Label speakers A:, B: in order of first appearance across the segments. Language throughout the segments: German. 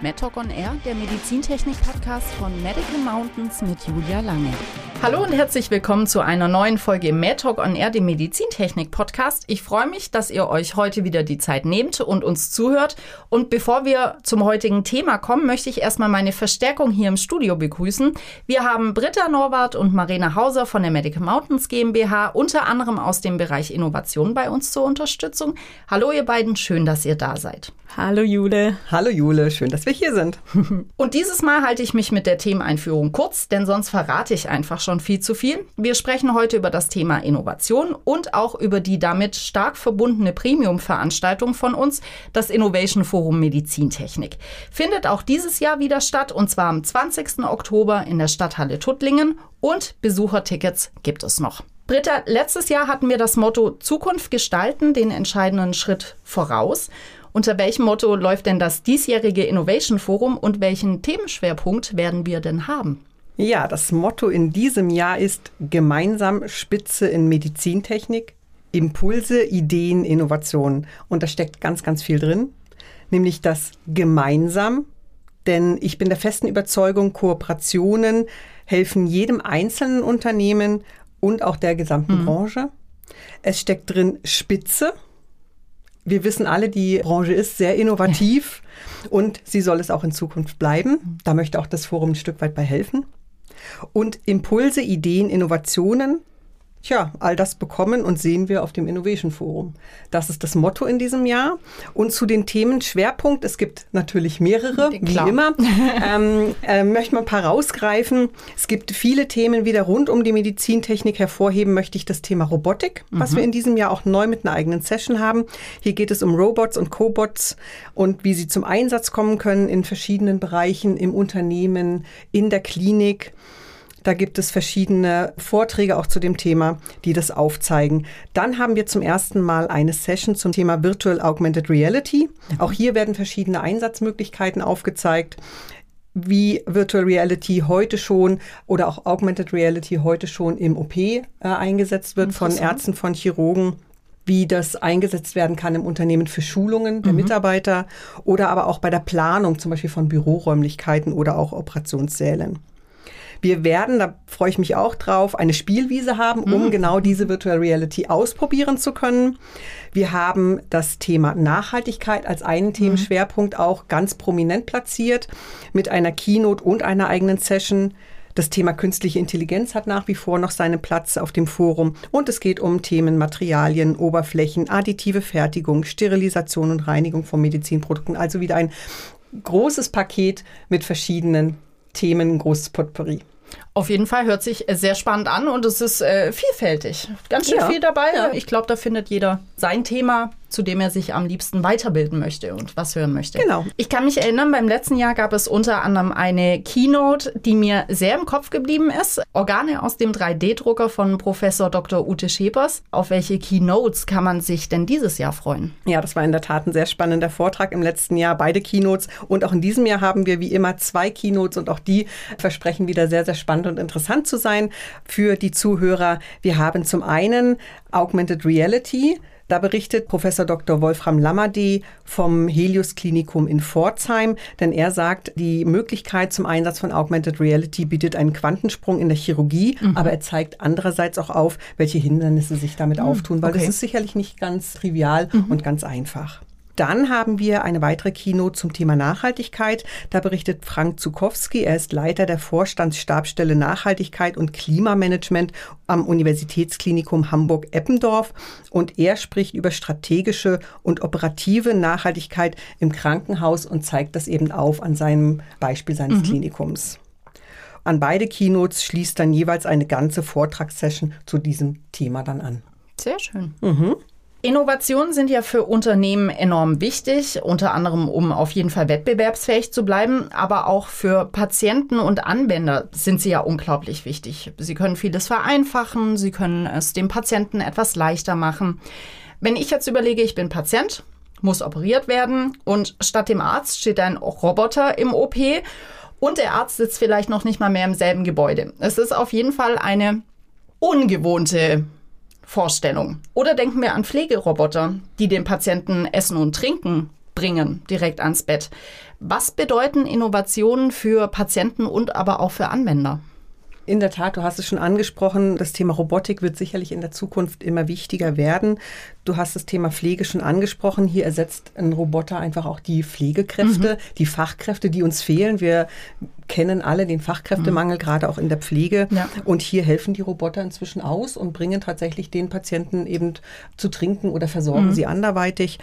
A: MedTalk on Air, der Medizintechnik-Podcast von Medical Mountains mit Julia Lange. Hallo und herzlich willkommen zu einer neuen Folge MedTalk on Air, dem Medizintechnik-Podcast. Ich freue mich, dass ihr euch heute wieder die Zeit nehmt und uns zuhört. Und bevor wir zum heutigen Thema kommen, möchte ich erstmal meine Verstärkung hier im Studio begrüßen. Wir haben Britta Norbert und Marina Hauser von der Medical Mountains GmbH, unter anderem aus dem Bereich Innovation bei uns zur Unterstützung. Hallo ihr beiden, schön, dass ihr da seid.
B: Hallo Jule.
C: Hallo Jule, schön, dass wir hier sind.
A: Und dieses Mal halte ich mich mit der Themeneinführung kurz, denn sonst verrate ich einfach schon viel zu viel. Wir sprechen heute über das Thema Innovation und auch über die damit stark verbundene Premium-Veranstaltung von uns, das Innovation Forum Medizintechnik. Findet auch dieses Jahr wieder statt und zwar am 20. Oktober in der Stadthalle Tuttlingen und Besuchertickets gibt es noch. Britta, letztes Jahr hatten wir das Motto Zukunft gestalten, den entscheidenden Schritt voraus. Unter welchem Motto läuft denn das diesjährige Innovation Forum und welchen Themenschwerpunkt werden wir denn haben?
C: Ja, das Motto in diesem Jahr ist gemeinsam Spitze in Medizintechnik, Impulse, Ideen, Innovationen. Und da steckt ganz, ganz viel drin, nämlich das gemeinsam. Denn ich bin der festen Überzeugung, Kooperationen helfen jedem einzelnen Unternehmen und auch der gesamten mhm. Branche. Es steckt drin Spitze wir wissen alle, die Branche ist sehr innovativ und sie soll es auch in Zukunft bleiben. Da möchte auch das Forum ein Stück weit bei helfen. Und Impulse, Ideen, Innovationen Tja, all das bekommen und sehen wir auf dem Innovation Forum. Das ist das Motto in diesem Jahr. Und zu den Themen Schwerpunkt, es gibt natürlich mehrere, Klar. wie immer, ähm, äh, möchte man ein paar rausgreifen. Es gibt viele Themen wieder rund um die Medizintechnik. Hervorheben möchte ich das Thema Robotik, mhm. was wir in diesem Jahr auch neu mit einer eigenen Session haben. Hier geht es um Robots und Cobots und wie sie zum Einsatz kommen können in verschiedenen Bereichen, im Unternehmen, in der Klinik. Da gibt es verschiedene Vorträge auch zu dem Thema, die das aufzeigen. Dann haben wir zum ersten Mal eine Session zum Thema Virtual Augmented Reality. Auch hier werden verschiedene Einsatzmöglichkeiten aufgezeigt wie Virtual Reality heute schon oder auch Augmented Reality heute schon im OP äh, eingesetzt wird von Ärzten, von Chirurgen wie das eingesetzt werden kann im Unternehmen für Schulungen der mhm. Mitarbeiter oder aber auch bei der Planung zum Beispiel von Büroräumlichkeiten oder auch Operationssälen. Wir werden, da freue ich mich auch drauf, eine Spielwiese haben, um mhm. genau diese Virtual Reality ausprobieren zu können. Wir haben das Thema Nachhaltigkeit als einen Themenschwerpunkt mhm. auch ganz prominent platziert mit einer Keynote und einer eigenen Session. Das Thema künstliche Intelligenz hat nach wie vor noch seinen Platz auf dem Forum und es geht um Themen Materialien, Oberflächen, additive Fertigung, Sterilisation und Reinigung von Medizinprodukten. Also wieder ein großes Paket mit verschiedenen Themen, großes Potpourri.
A: Auf jeden Fall hört sich sehr spannend an und es ist äh, vielfältig. Ganz schön ja. viel dabei. Ja. Ich glaube, da findet jeder sein Thema zu dem er sich am liebsten weiterbilden möchte und was hören möchte.
C: Genau.
A: Ich kann mich erinnern, beim letzten Jahr gab es unter anderem eine Keynote, die mir sehr im Kopf geblieben ist. Organe aus dem 3D-Drucker von Professor Dr. Ute Schepers. Auf welche Keynotes kann man sich denn dieses Jahr freuen?
C: Ja, das war in der Tat ein sehr spannender Vortrag im letzten Jahr, beide Keynotes. Und auch in diesem Jahr haben wir wie immer zwei Keynotes und auch die versprechen wieder sehr, sehr spannend und interessant zu sein für die Zuhörer. Wir haben zum einen Augmented Reality. Da berichtet Professor Dr. Wolfram Lammerdee vom Helios Klinikum in Pforzheim, denn er sagt, die Möglichkeit zum Einsatz von Augmented Reality bietet einen Quantensprung in der Chirurgie, mhm. aber er zeigt andererseits auch auf, welche Hindernisse sich damit mhm. auftun, weil okay. das ist sicherlich nicht ganz trivial mhm. und ganz einfach. Dann haben wir eine weitere Keynote zum Thema Nachhaltigkeit. Da berichtet Frank Zukowski. Er ist Leiter der Vorstandsstabstelle Nachhaltigkeit und Klimamanagement am Universitätsklinikum Hamburg-Eppendorf. Und er spricht über strategische und operative Nachhaltigkeit im Krankenhaus und zeigt das eben auf an seinem Beispiel seines mhm. Klinikums. An beide Keynotes schließt dann jeweils eine ganze Vortragssession zu diesem Thema dann an.
A: Sehr schön. Mhm. Innovationen sind ja für Unternehmen enorm wichtig, unter anderem um auf jeden Fall wettbewerbsfähig zu bleiben, aber auch für Patienten und Anwender sind sie ja unglaublich wichtig. Sie können vieles vereinfachen, sie können es dem Patienten etwas leichter machen. Wenn ich jetzt überlege, ich bin Patient, muss operiert werden und statt dem Arzt steht ein Roboter im OP und der Arzt sitzt vielleicht noch nicht mal mehr im selben Gebäude. Es ist auf jeden Fall eine ungewohnte Vorstellung. Oder denken wir an Pflegeroboter, die dem Patienten Essen und Trinken bringen, direkt ans Bett. Was bedeuten Innovationen für Patienten und aber auch für Anwender?
C: In der Tat, du hast es schon angesprochen, das Thema Robotik wird sicherlich in der Zukunft immer wichtiger werden. Du hast das Thema Pflege schon angesprochen. Hier ersetzt ein Roboter einfach auch die Pflegekräfte, mhm. die Fachkräfte, die uns fehlen. Wir kennen alle den Fachkräftemangel, mhm. gerade auch in der Pflege. Ja. Und hier helfen die Roboter inzwischen aus und bringen tatsächlich den Patienten eben zu trinken oder versorgen mhm. sie anderweitig.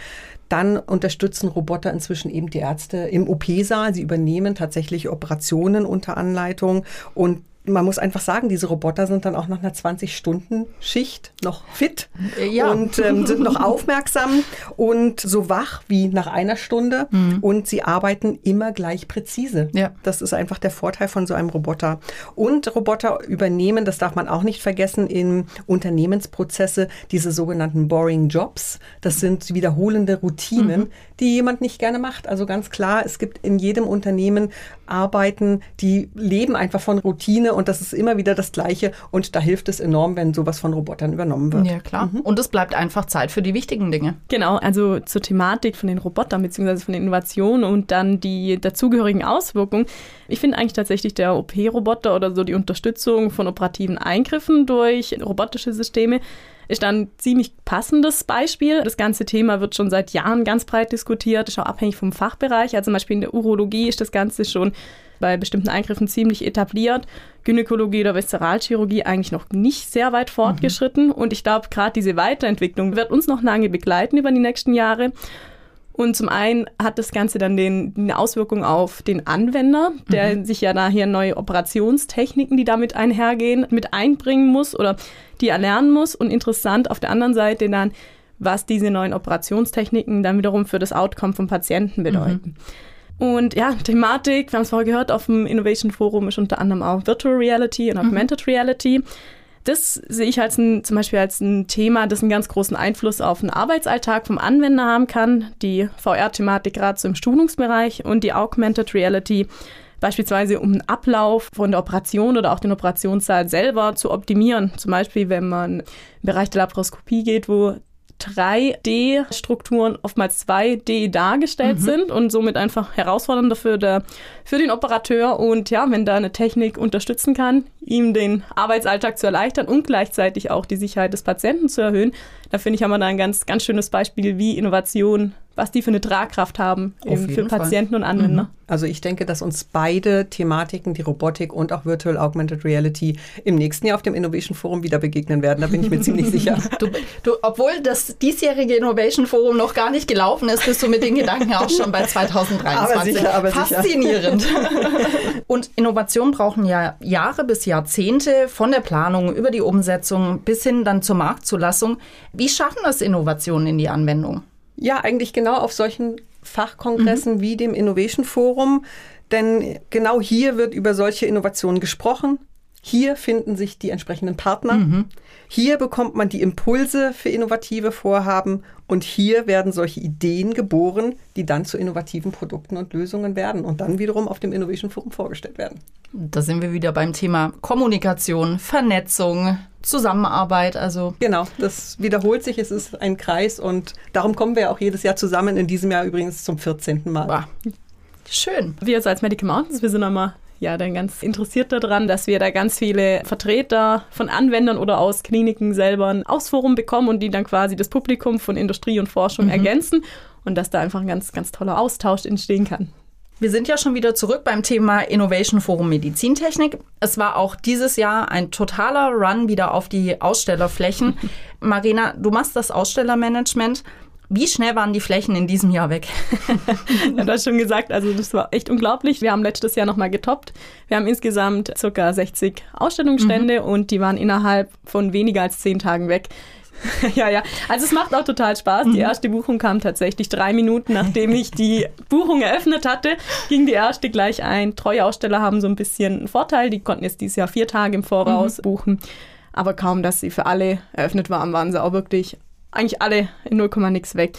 C: Dann unterstützen Roboter inzwischen eben die Ärzte im OP-Saal. Sie übernehmen tatsächlich Operationen unter Anleitung und man muss einfach sagen, diese Roboter sind dann auch nach einer 20-Stunden-Schicht noch fit ja. und ähm, sind noch aufmerksam und so wach wie nach einer Stunde mhm. und sie arbeiten immer gleich präzise. Ja. Das ist einfach der Vorteil von so einem Roboter. Und Roboter übernehmen, das darf man auch nicht vergessen, in Unternehmensprozesse diese sogenannten Boring Jobs. Das sind wiederholende Routinen, mhm. die jemand nicht gerne macht. Also ganz klar, es gibt in jedem Unternehmen Arbeiten, die leben einfach von Routine und das ist immer wieder das Gleiche und da hilft es enorm, wenn sowas von Robotern übernommen wird.
A: Ja, klar. Mhm. Und es bleibt einfach Zeit für die wichtigen Dinge.
B: Genau, also zur Thematik von den Robotern bzw. von den Innovationen und dann die dazugehörigen Auswirkungen. Ich finde eigentlich tatsächlich der OP-Roboter oder so die Unterstützung von operativen Eingriffen durch robotische Systeme ist dann ein ziemlich passendes Beispiel. Das ganze Thema wird schon seit Jahren ganz breit diskutiert, ist auch abhängig vom Fachbereich. Also zum Beispiel in der Urologie ist das Ganze schon bei bestimmten Eingriffen ziemlich etabliert. Gynäkologie oder Viszeralchirurgie eigentlich noch nicht sehr weit fortgeschritten. Mhm. Und ich glaube, gerade diese Weiterentwicklung wird uns noch lange begleiten über die nächsten Jahre. Und zum einen hat das Ganze dann den, eine Auswirkung auf den Anwender, der mhm. sich ja daher neue Operationstechniken, die damit einhergehen, mit einbringen muss oder die er lernen muss. Und interessant auf der anderen Seite dann, was diese neuen Operationstechniken dann wiederum für das Outcome vom Patienten bedeuten. Mhm. Und ja, Thematik, wir haben es vorher gehört, auf dem Innovation Forum ist unter anderem auch Virtual Reality und Augmented mhm. Reality. Das sehe ich als ein, zum Beispiel als ein Thema, das einen ganz großen Einfluss auf den Arbeitsalltag vom Anwender haben kann. Die VR-Thematik gerade so im Schulungsbereich und die Augmented Reality beispielsweise um den Ablauf von der Operation oder auch den Operationssaal selber zu optimieren. Zum Beispiel, wenn man im Bereich der Laparoskopie geht, wo 3D-Strukturen oftmals 2D dargestellt mhm. sind und somit einfach herausfordernder für, der, für den Operateur. Und ja, wenn da eine Technik unterstützen kann, ihm den Arbeitsalltag zu erleichtern und gleichzeitig auch die Sicherheit des Patienten zu erhöhen, da finde ich, haben wir da ein ganz, ganz schönes Beispiel, wie Innovation was die für eine Tragkraft haben für Patienten Fall. und Anwender. Mhm.
C: Also ich denke, dass uns beide Thematiken, die Robotik und auch Virtual Augmented Reality, im nächsten Jahr auf dem Innovation Forum wieder begegnen werden. Da bin ich mir ziemlich sicher.
A: Du, du, obwohl das diesjährige Innovation Forum noch gar nicht gelaufen ist, bist du mit den Gedanken auch schon bei 2023.
C: Aber sicher, aber
A: Faszinierend. Sicher. und Innovationen brauchen ja Jahre bis Jahrzehnte von der Planung über die Umsetzung bis hin dann zur Marktzulassung. Wie schaffen das Innovationen in die Anwendung?
C: Ja, eigentlich genau auf solchen Fachkongressen mhm. wie dem Innovation Forum. Denn genau hier wird über solche Innovationen gesprochen. Hier finden sich die entsprechenden Partner. Mhm. Hier bekommt man die Impulse für innovative Vorhaben und hier werden solche Ideen geboren, die dann zu innovativen Produkten und Lösungen werden und dann wiederum auf dem Innovation Forum vorgestellt werden.
A: Da sind wir wieder beim Thema Kommunikation, Vernetzung, Zusammenarbeit. Also
C: genau, das wiederholt sich. Es ist ein Kreis und darum kommen wir auch jedes Jahr zusammen. In diesem Jahr übrigens zum 14. Mal. Wow.
A: Schön.
B: Wir als Medical Mountains, wir sind immer ja dann ganz interessiert daran, dass wir da ganz viele Vertreter von Anwendern oder aus Kliniken selber ein Ausforum bekommen und die dann quasi das Publikum von Industrie und Forschung mhm. ergänzen und dass da einfach ein ganz, ganz toller Austausch entstehen kann.
A: Wir sind ja schon wieder zurück beim Thema Innovation Forum Medizintechnik. Es war auch dieses Jahr ein totaler Run wieder auf die Ausstellerflächen. Marina, du machst das Ausstellermanagement. Wie schnell waren die Flächen in diesem Jahr weg?
B: ja, du hast schon gesagt, also das war echt unglaublich. Wir haben letztes Jahr nochmal getoppt. Wir haben insgesamt ca. 60 Ausstellungsstände mhm. und die waren innerhalb von weniger als zehn Tagen weg. ja, ja. Also es macht auch total Spaß. Die mhm. erste Buchung kam tatsächlich drei Minuten, nachdem ich die Buchung eröffnet hatte, ging die erste gleich ein. Treue Aussteller haben so ein bisschen einen Vorteil. Die konnten jetzt dieses Jahr vier Tage im Voraus mhm. buchen. Aber kaum, dass sie für alle eröffnet waren, waren sie auch wirklich eigentlich alle in 0, nix weg.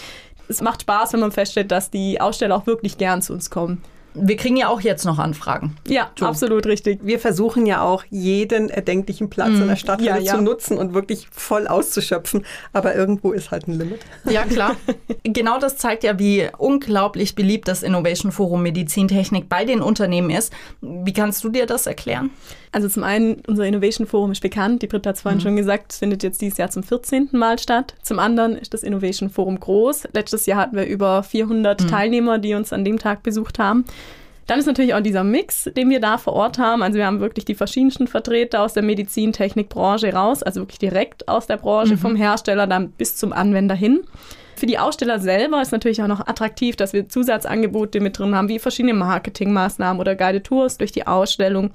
B: Es macht Spaß, wenn man feststellt, dass die Aussteller auch wirklich gern zu uns kommen.
A: Wir kriegen ja auch jetzt noch Anfragen.
B: Ja, so. absolut richtig.
C: Wir versuchen ja auch jeden erdenklichen Platz mm. in der Stadt ja, ja. zu nutzen und wirklich voll auszuschöpfen. Aber irgendwo ist halt ein Limit.
A: Ja, klar. genau das zeigt ja, wie unglaublich beliebt das Innovation Forum Medizintechnik bei den Unternehmen ist. Wie kannst du dir das erklären?
B: Also zum einen, unser Innovation Forum ist bekannt. Die Britta hat es vorhin mhm. schon gesagt, findet jetzt dieses Jahr zum 14. Mal statt. Zum anderen ist das Innovation Forum groß. Letztes Jahr hatten wir über 400 mhm. Teilnehmer, die uns an dem Tag besucht haben. Dann ist natürlich auch dieser Mix, den wir da vor Ort haben. Also wir haben wirklich die verschiedensten Vertreter aus der Medizintechnikbranche raus, also wirklich direkt aus der Branche, mhm. vom Hersteller dann bis zum Anwender hin. Für die Aussteller selber ist natürlich auch noch attraktiv, dass wir Zusatzangebote mit drin haben, wie verschiedene Marketingmaßnahmen oder Guided Tours durch die Ausstellung.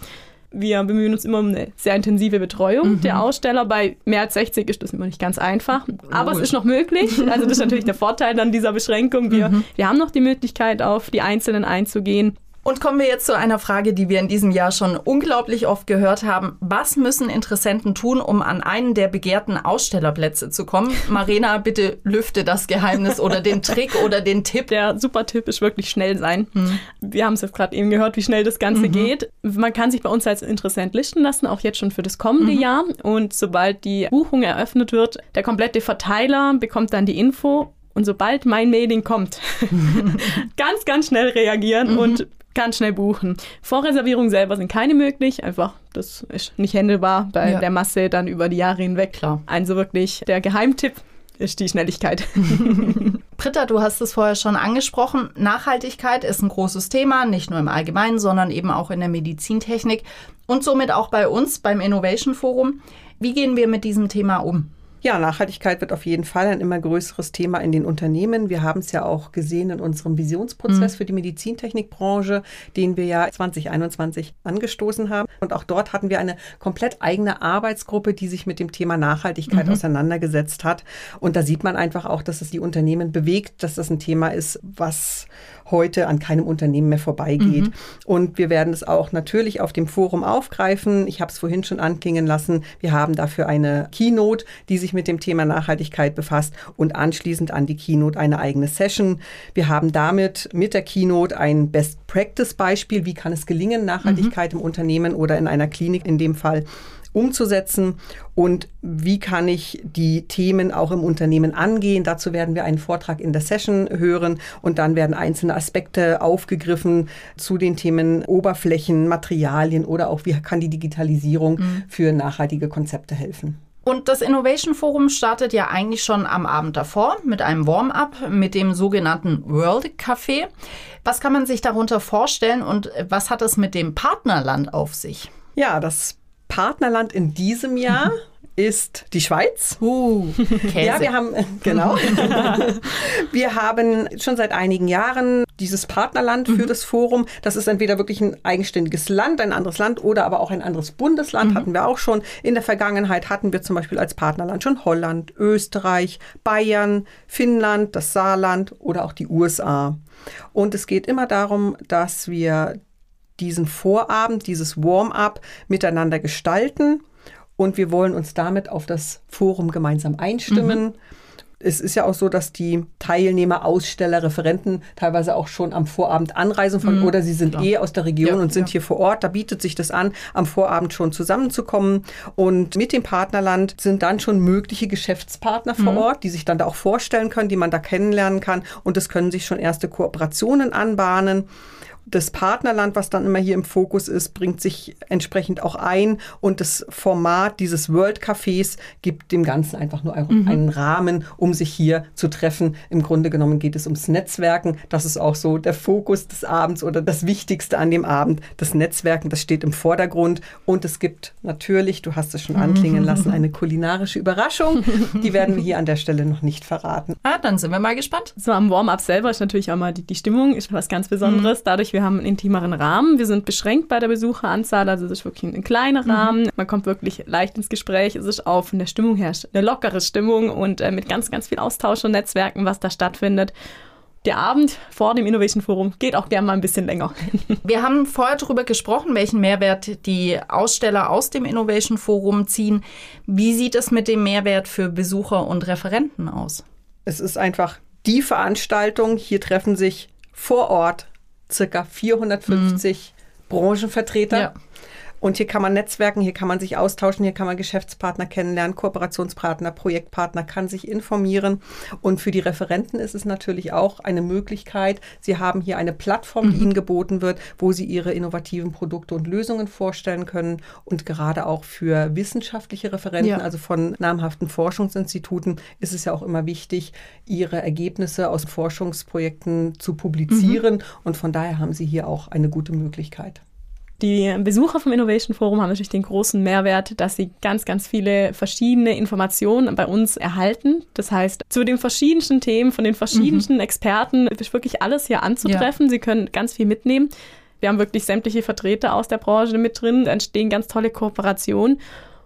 B: Wir bemühen uns immer um eine sehr intensive Betreuung mhm. der Aussteller. Bei mehr als 60 ist das immer nicht ganz einfach, aber oh. es ist noch möglich. Also das ist natürlich der Vorteil dann dieser Beschränkung. Wir, mhm. wir haben noch die Möglichkeit, auf die Einzelnen einzugehen.
A: Und kommen wir jetzt zu einer Frage, die wir in diesem Jahr schon unglaublich oft gehört haben. Was müssen Interessenten tun, um an einen der begehrten Ausstellerplätze zu kommen? Marina, bitte lüfte das Geheimnis oder den Trick oder den Tipp.
B: Der super Tipp ist wirklich schnell sein. Hm. Wir haben es jetzt gerade eben gehört, wie schnell das Ganze mhm. geht. Man kann sich bei uns als Interessent listen lassen, auch jetzt schon für das kommende mhm. Jahr. Und sobald die Buchung eröffnet wird, der komplette Verteiler bekommt dann die Info und sobald mein Mailing kommt, ganz, ganz schnell reagieren mhm. und ganz schnell buchen. Vorreservierungen selber sind keine möglich, einfach das ist nicht händelbar bei ja. der Masse dann über die Jahre hinweg. Klar. Also wirklich der Geheimtipp ist die Schnelligkeit.
A: Britta, du hast es vorher schon angesprochen. Nachhaltigkeit ist ein großes Thema, nicht nur im Allgemeinen, sondern eben auch in der Medizintechnik und somit auch bei uns beim Innovation Forum. Wie gehen wir mit diesem Thema um?
C: Ja, Nachhaltigkeit wird auf jeden Fall ein immer größeres Thema in den Unternehmen. Wir haben es ja auch gesehen in unserem Visionsprozess mhm. für die Medizintechnikbranche, den wir ja 2021 angestoßen haben. Und auch dort hatten wir eine komplett eigene Arbeitsgruppe, die sich mit dem Thema Nachhaltigkeit mhm. auseinandergesetzt hat. Und da sieht man einfach auch, dass es die Unternehmen bewegt, dass das ein Thema ist, was heute an keinem Unternehmen mehr vorbeigeht. Mhm. Und wir werden es auch natürlich auf dem Forum aufgreifen. Ich habe es vorhin schon anklingen lassen. Wir haben dafür eine Keynote, die sich mit dem Thema Nachhaltigkeit befasst und anschließend an die Keynote eine eigene Session. Wir haben damit mit der Keynote ein Best Practice Beispiel. Wie kann es gelingen, Nachhaltigkeit mhm. im Unternehmen oder in einer Klinik in dem Fall umzusetzen und wie kann ich die Themen auch im Unternehmen angehen. Dazu werden wir einen Vortrag in der Session hören und dann werden einzelne Aspekte aufgegriffen zu den Themen Oberflächen, Materialien oder auch wie kann die Digitalisierung mhm. für nachhaltige Konzepte helfen.
A: Und das Innovation Forum startet ja eigentlich schon am Abend davor mit einem Warm-up mit dem sogenannten World Café. Was kann man sich darunter vorstellen und was hat es mit dem Partnerland auf sich?
C: Ja, das Partnerland in diesem Jahr ist die Schweiz.
A: Uh,
C: Käse. Ja, wir haben, genau. wir haben schon seit einigen Jahren dieses Partnerland für mhm. das Forum. Das ist entweder wirklich ein eigenständiges Land, ein anderes Land oder aber auch ein anderes Bundesland. Mhm. Hatten wir auch schon. In der Vergangenheit hatten wir zum Beispiel als Partnerland schon Holland, Österreich, Bayern, Finnland, das Saarland oder auch die USA. Und es geht immer darum, dass wir diesen Vorabend, dieses Warm-up miteinander gestalten. Und wir wollen uns damit auf das Forum gemeinsam einstimmen. Mhm. Es ist ja auch so, dass die Teilnehmer, Aussteller, Referenten teilweise auch schon am Vorabend anreisen von mhm. oder sie sind Klar. eh aus der Region ja, und sind ja. hier vor Ort. Da bietet sich das an, am Vorabend schon zusammenzukommen. Und mit dem Partnerland sind dann schon mögliche Geschäftspartner vor mhm. Ort, die sich dann da auch vorstellen können, die man da kennenlernen kann. Und es können sich schon erste Kooperationen anbahnen. Das Partnerland, was dann immer hier im Fokus ist, bringt sich entsprechend auch ein und das Format dieses World Cafés gibt dem Ganzen einfach nur mhm. einen Rahmen, um sich hier zu treffen. Im Grunde genommen geht es ums Netzwerken. Das ist auch so der Fokus des Abends oder das Wichtigste an dem Abend. Das Netzwerken, das steht im Vordergrund und es gibt natürlich, du hast es schon anklingen lassen, eine kulinarische Überraschung. Die werden wir hier an der Stelle noch nicht verraten.
A: Ah, dann sind wir mal gespannt.
B: So am Warm-up selber ist natürlich auch mal die, die Stimmung, ist was ganz Besonderes. Mhm. Wir haben einen intimeren Rahmen. Wir sind beschränkt bei der Besucheranzahl, also es ist wirklich ein kleiner mhm. Rahmen. Man kommt wirklich leicht ins Gespräch. Es ist auch von der Stimmung her eine lockere Stimmung und äh, mit ganz, ganz viel Austausch und Netzwerken, was da stattfindet. Der Abend vor dem Innovation Forum geht auch gerne mal ein bisschen länger.
A: Wir haben vorher darüber gesprochen, welchen Mehrwert die Aussteller aus dem Innovation Forum ziehen. Wie sieht es mit dem Mehrwert für Besucher und Referenten aus?
C: Es ist einfach die Veranstaltung. Hier treffen sich vor Ort circa 450 mhm. Branchenvertreter. Ja. Und hier kann man netzwerken, hier kann man sich austauschen, hier kann man Geschäftspartner kennenlernen, Kooperationspartner, Projektpartner, kann sich informieren. Und für die Referenten ist es natürlich auch eine Möglichkeit. Sie haben hier eine Plattform, die mhm. ihnen geboten wird, wo sie ihre innovativen Produkte und Lösungen vorstellen können. Und gerade auch für wissenschaftliche Referenten, ja. also von namhaften Forschungsinstituten, ist es ja auch immer wichtig, ihre Ergebnisse aus Forschungsprojekten zu publizieren. Mhm. Und von daher haben sie hier auch eine gute Möglichkeit.
B: Die Besucher vom Innovation Forum haben natürlich den großen Mehrwert, dass sie ganz, ganz viele verschiedene Informationen bei uns erhalten. Das heißt, zu den verschiedensten Themen, von den verschiedensten mhm. Experten ist wirklich alles hier anzutreffen. Ja. Sie können ganz viel mitnehmen. Wir haben wirklich sämtliche Vertreter aus der Branche mit drin. Da entstehen ganz tolle Kooperationen.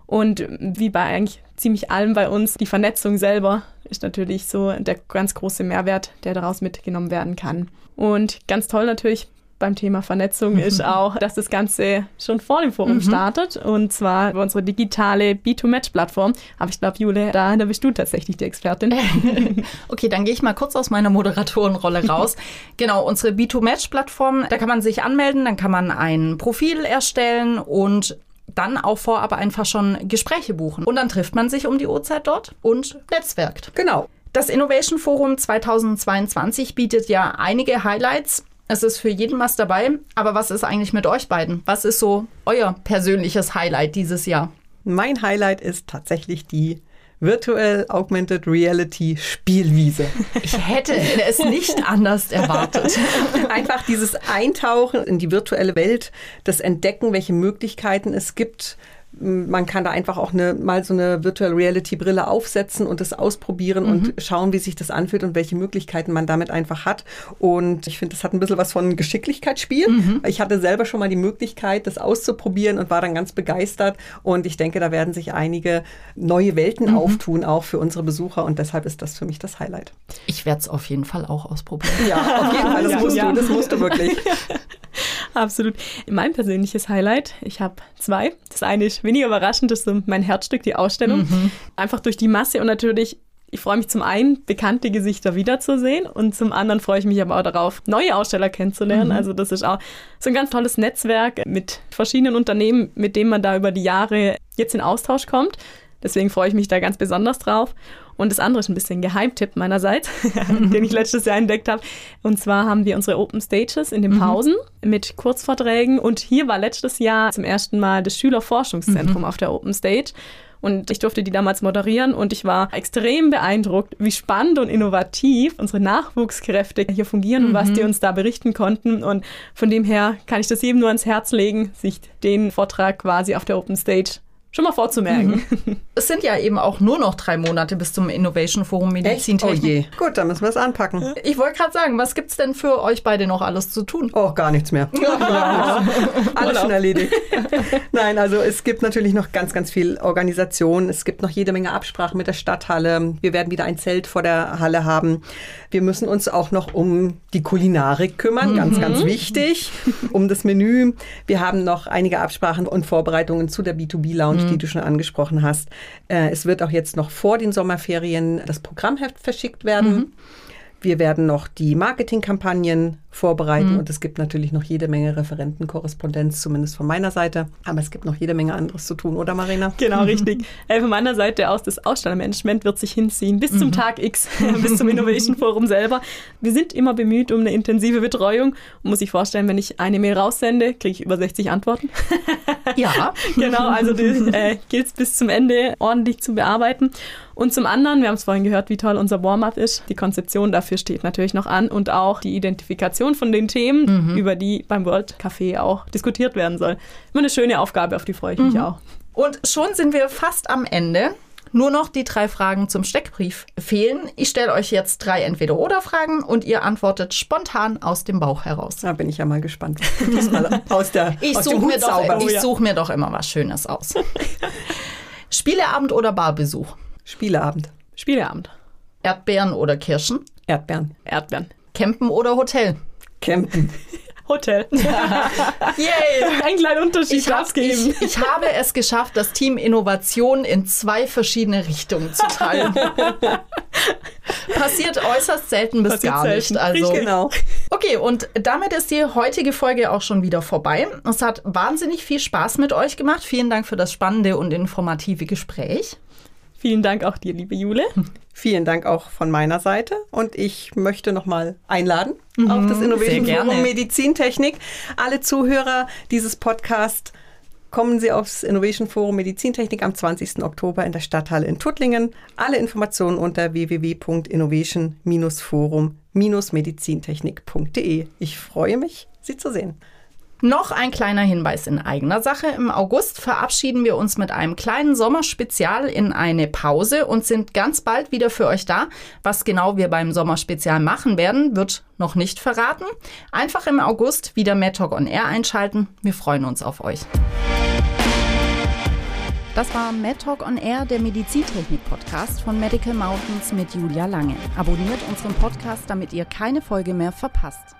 B: Und wie bei eigentlich ziemlich allem bei uns, die Vernetzung selber ist natürlich so der ganz große Mehrwert, der daraus mitgenommen werden kann. Und ganz toll natürlich beim Thema Vernetzung ist auch, dass das Ganze schon vor dem Forum mhm. startet und zwar über unsere digitale B2Match-Plattform. Aber ich glaube, Jule, da, da bist du tatsächlich die Expertin.
A: okay, dann gehe ich mal kurz aus meiner Moderatorenrolle raus. genau, unsere B2Match-Plattform, da kann man sich anmelden, dann kann man ein Profil erstellen und dann auch vorab einfach schon Gespräche buchen. Und dann trifft man sich um die Uhrzeit dort und netzwerkt.
C: Genau.
A: Das Innovation Forum 2022 bietet ja einige Highlights. Es ist für jeden was dabei. Aber was ist eigentlich mit euch beiden? Was ist so euer persönliches Highlight dieses Jahr?
C: Mein Highlight ist tatsächlich die Virtual Augmented Reality Spielwiese.
A: Ich hätte es nicht anders erwartet.
C: Einfach dieses Eintauchen in die virtuelle Welt, das Entdecken, welche Möglichkeiten es gibt, man kann da einfach auch eine, mal so eine Virtual Reality Brille aufsetzen und das ausprobieren mhm. und schauen, wie sich das anfühlt und welche Möglichkeiten man damit einfach hat. Und ich finde, das hat ein bisschen was von Geschicklichkeitsspiel. Mhm. Ich hatte selber schon mal die Möglichkeit, das auszuprobieren und war dann ganz begeistert. Und ich denke, da werden sich einige neue Welten mhm. auftun, auch für unsere Besucher. Und deshalb ist das für mich das Highlight.
A: Ich werde es auf jeden Fall auch ausprobieren.
C: Ja, auf jeden Fall. Das musst ja. du, das musst du wirklich.
B: Absolut. Mein persönliches Highlight, ich habe zwei. Das eine ist weniger überraschend, das ist mein Herzstück, die Ausstellung. Mhm. Einfach durch die Masse und natürlich ich freue mich zum einen, bekannte Gesichter wiederzusehen und zum anderen freue ich mich aber auch darauf, neue Aussteller kennenzulernen. Mhm. Also das ist auch so ein ganz tolles Netzwerk mit verschiedenen Unternehmen, mit denen man da über die Jahre jetzt in Austausch kommt. Deswegen freue ich mich da ganz besonders drauf. Und das andere ist ein bisschen Geheimtipp meinerseits, den ich letztes Jahr entdeckt habe. Und zwar haben wir unsere Open Stages in den mhm. Pausen mhm. mit Kurzvorträgen. Und hier war letztes Jahr zum ersten Mal das Schülerforschungszentrum mhm. auf der Open Stage. Und ich durfte die damals moderieren und ich war extrem beeindruckt, wie spannend und innovativ unsere Nachwuchskräfte hier fungieren mhm. und was die mhm. uns da berichten konnten. Und von dem her kann ich das jedem nur ans Herz legen, sich den Vortrag quasi auf der Open Stage schon mal vorzumerken.
A: Mhm. Es sind ja eben auch nur noch drei Monate bis zum Innovation Forum Medizintechnik. Oh je.
C: Gut, dann müssen wir es anpacken.
A: Ich wollte gerade sagen, was gibt es denn für euch beide noch alles zu tun?
C: Oh, gar nichts mehr. alles schon erledigt. Nein, also es gibt natürlich noch ganz, ganz viel Organisation. Es gibt noch jede Menge Absprachen mit der Stadthalle. Wir werden wieder ein Zelt vor der Halle haben. Wir müssen uns auch noch um die Kulinarik kümmern, mhm. ganz, ganz wichtig, um das Menü. Wir haben noch einige Absprachen und Vorbereitungen zu der B2B-Lounge, mhm. Die du schon angesprochen hast. Äh, es wird auch jetzt noch vor den Sommerferien das Programmheft verschickt werden. Mhm. Wir werden noch die Marketingkampagnen vorbereiten mhm. und es gibt natürlich noch jede Menge Referentenkorrespondenz, zumindest von meiner Seite. Aber es gibt noch jede Menge anderes zu tun, oder Marina?
B: Genau, richtig. Äh, von meiner Seite aus, das Ausstellermanagement wird sich hinziehen bis zum mhm. Tag X, bis zum Innovation Forum selber. Wir sind immer bemüht um eine intensive Betreuung. Und muss ich vorstellen, wenn ich eine Mail raussende, kriege ich über 60 Antworten.
A: ja.
B: genau, also äh, gilt es bis zum Ende ordentlich zu bearbeiten. Und zum anderen, wir haben es vorhin gehört, wie toll unser Warm-up ist. Die Konzeption dafür steht natürlich noch an und auch die Identifikation von den Themen, mhm. über die beim World Café auch diskutiert werden soll. Immer eine schöne Aufgabe, auf die freue ich mich mhm. auch.
A: Und schon sind wir fast am Ende. Nur noch die drei Fragen zum Steckbrief fehlen. Ich stelle euch jetzt drei Entweder-Oder-Fragen und ihr antwortet spontan aus dem Bauch heraus.
C: Da bin ich ja mal gespannt. mal aus der,
A: ich suche mir, doch, ich such mir doch immer was Schönes aus. Spieleabend oder Barbesuch?
C: Spieleabend.
B: Spieleabend.
A: Erdbeeren oder Kirschen?
C: Erdbeeren.
B: Erdbeeren.
A: Campen oder Hotel?
C: Campen.
B: Hotel. Yay! Ein kleiner Unterschied
A: ich, hab, ich, ich, habe es geschafft, das Team Innovation in zwei verschiedene Richtungen zu teilen. Passiert äußerst selten bis Passiert gar selten. nicht. Also,
C: genau.
A: Okay, und damit ist die heutige Folge auch schon wieder vorbei. Es hat wahnsinnig viel Spaß mit euch gemacht. Vielen Dank für das spannende und informative Gespräch.
B: Vielen Dank auch dir, liebe Jule.
C: Vielen Dank auch von meiner Seite. Und ich möchte nochmal einladen mhm, auf das Innovation Forum Medizintechnik. Alle Zuhörer dieses Podcasts kommen Sie aufs Innovation Forum Medizintechnik am 20. Oktober in der Stadthalle in Tuttlingen. Alle Informationen unter www.innovation-forum-medizintechnik.de. Ich freue mich, Sie zu sehen.
A: Noch ein kleiner Hinweis in eigener Sache. Im August verabschieden wir uns mit einem kleinen Sommerspezial in eine Pause und sind ganz bald wieder für euch da. Was genau wir beim Sommerspezial machen werden, wird noch nicht verraten. Einfach im August wieder MedTalk on Air einschalten. Wir freuen uns auf euch. Das war MedTalk on Air, der Medizintechnik-Podcast von Medical Mountains mit Julia Lange. Abonniert unseren Podcast, damit ihr keine Folge mehr verpasst.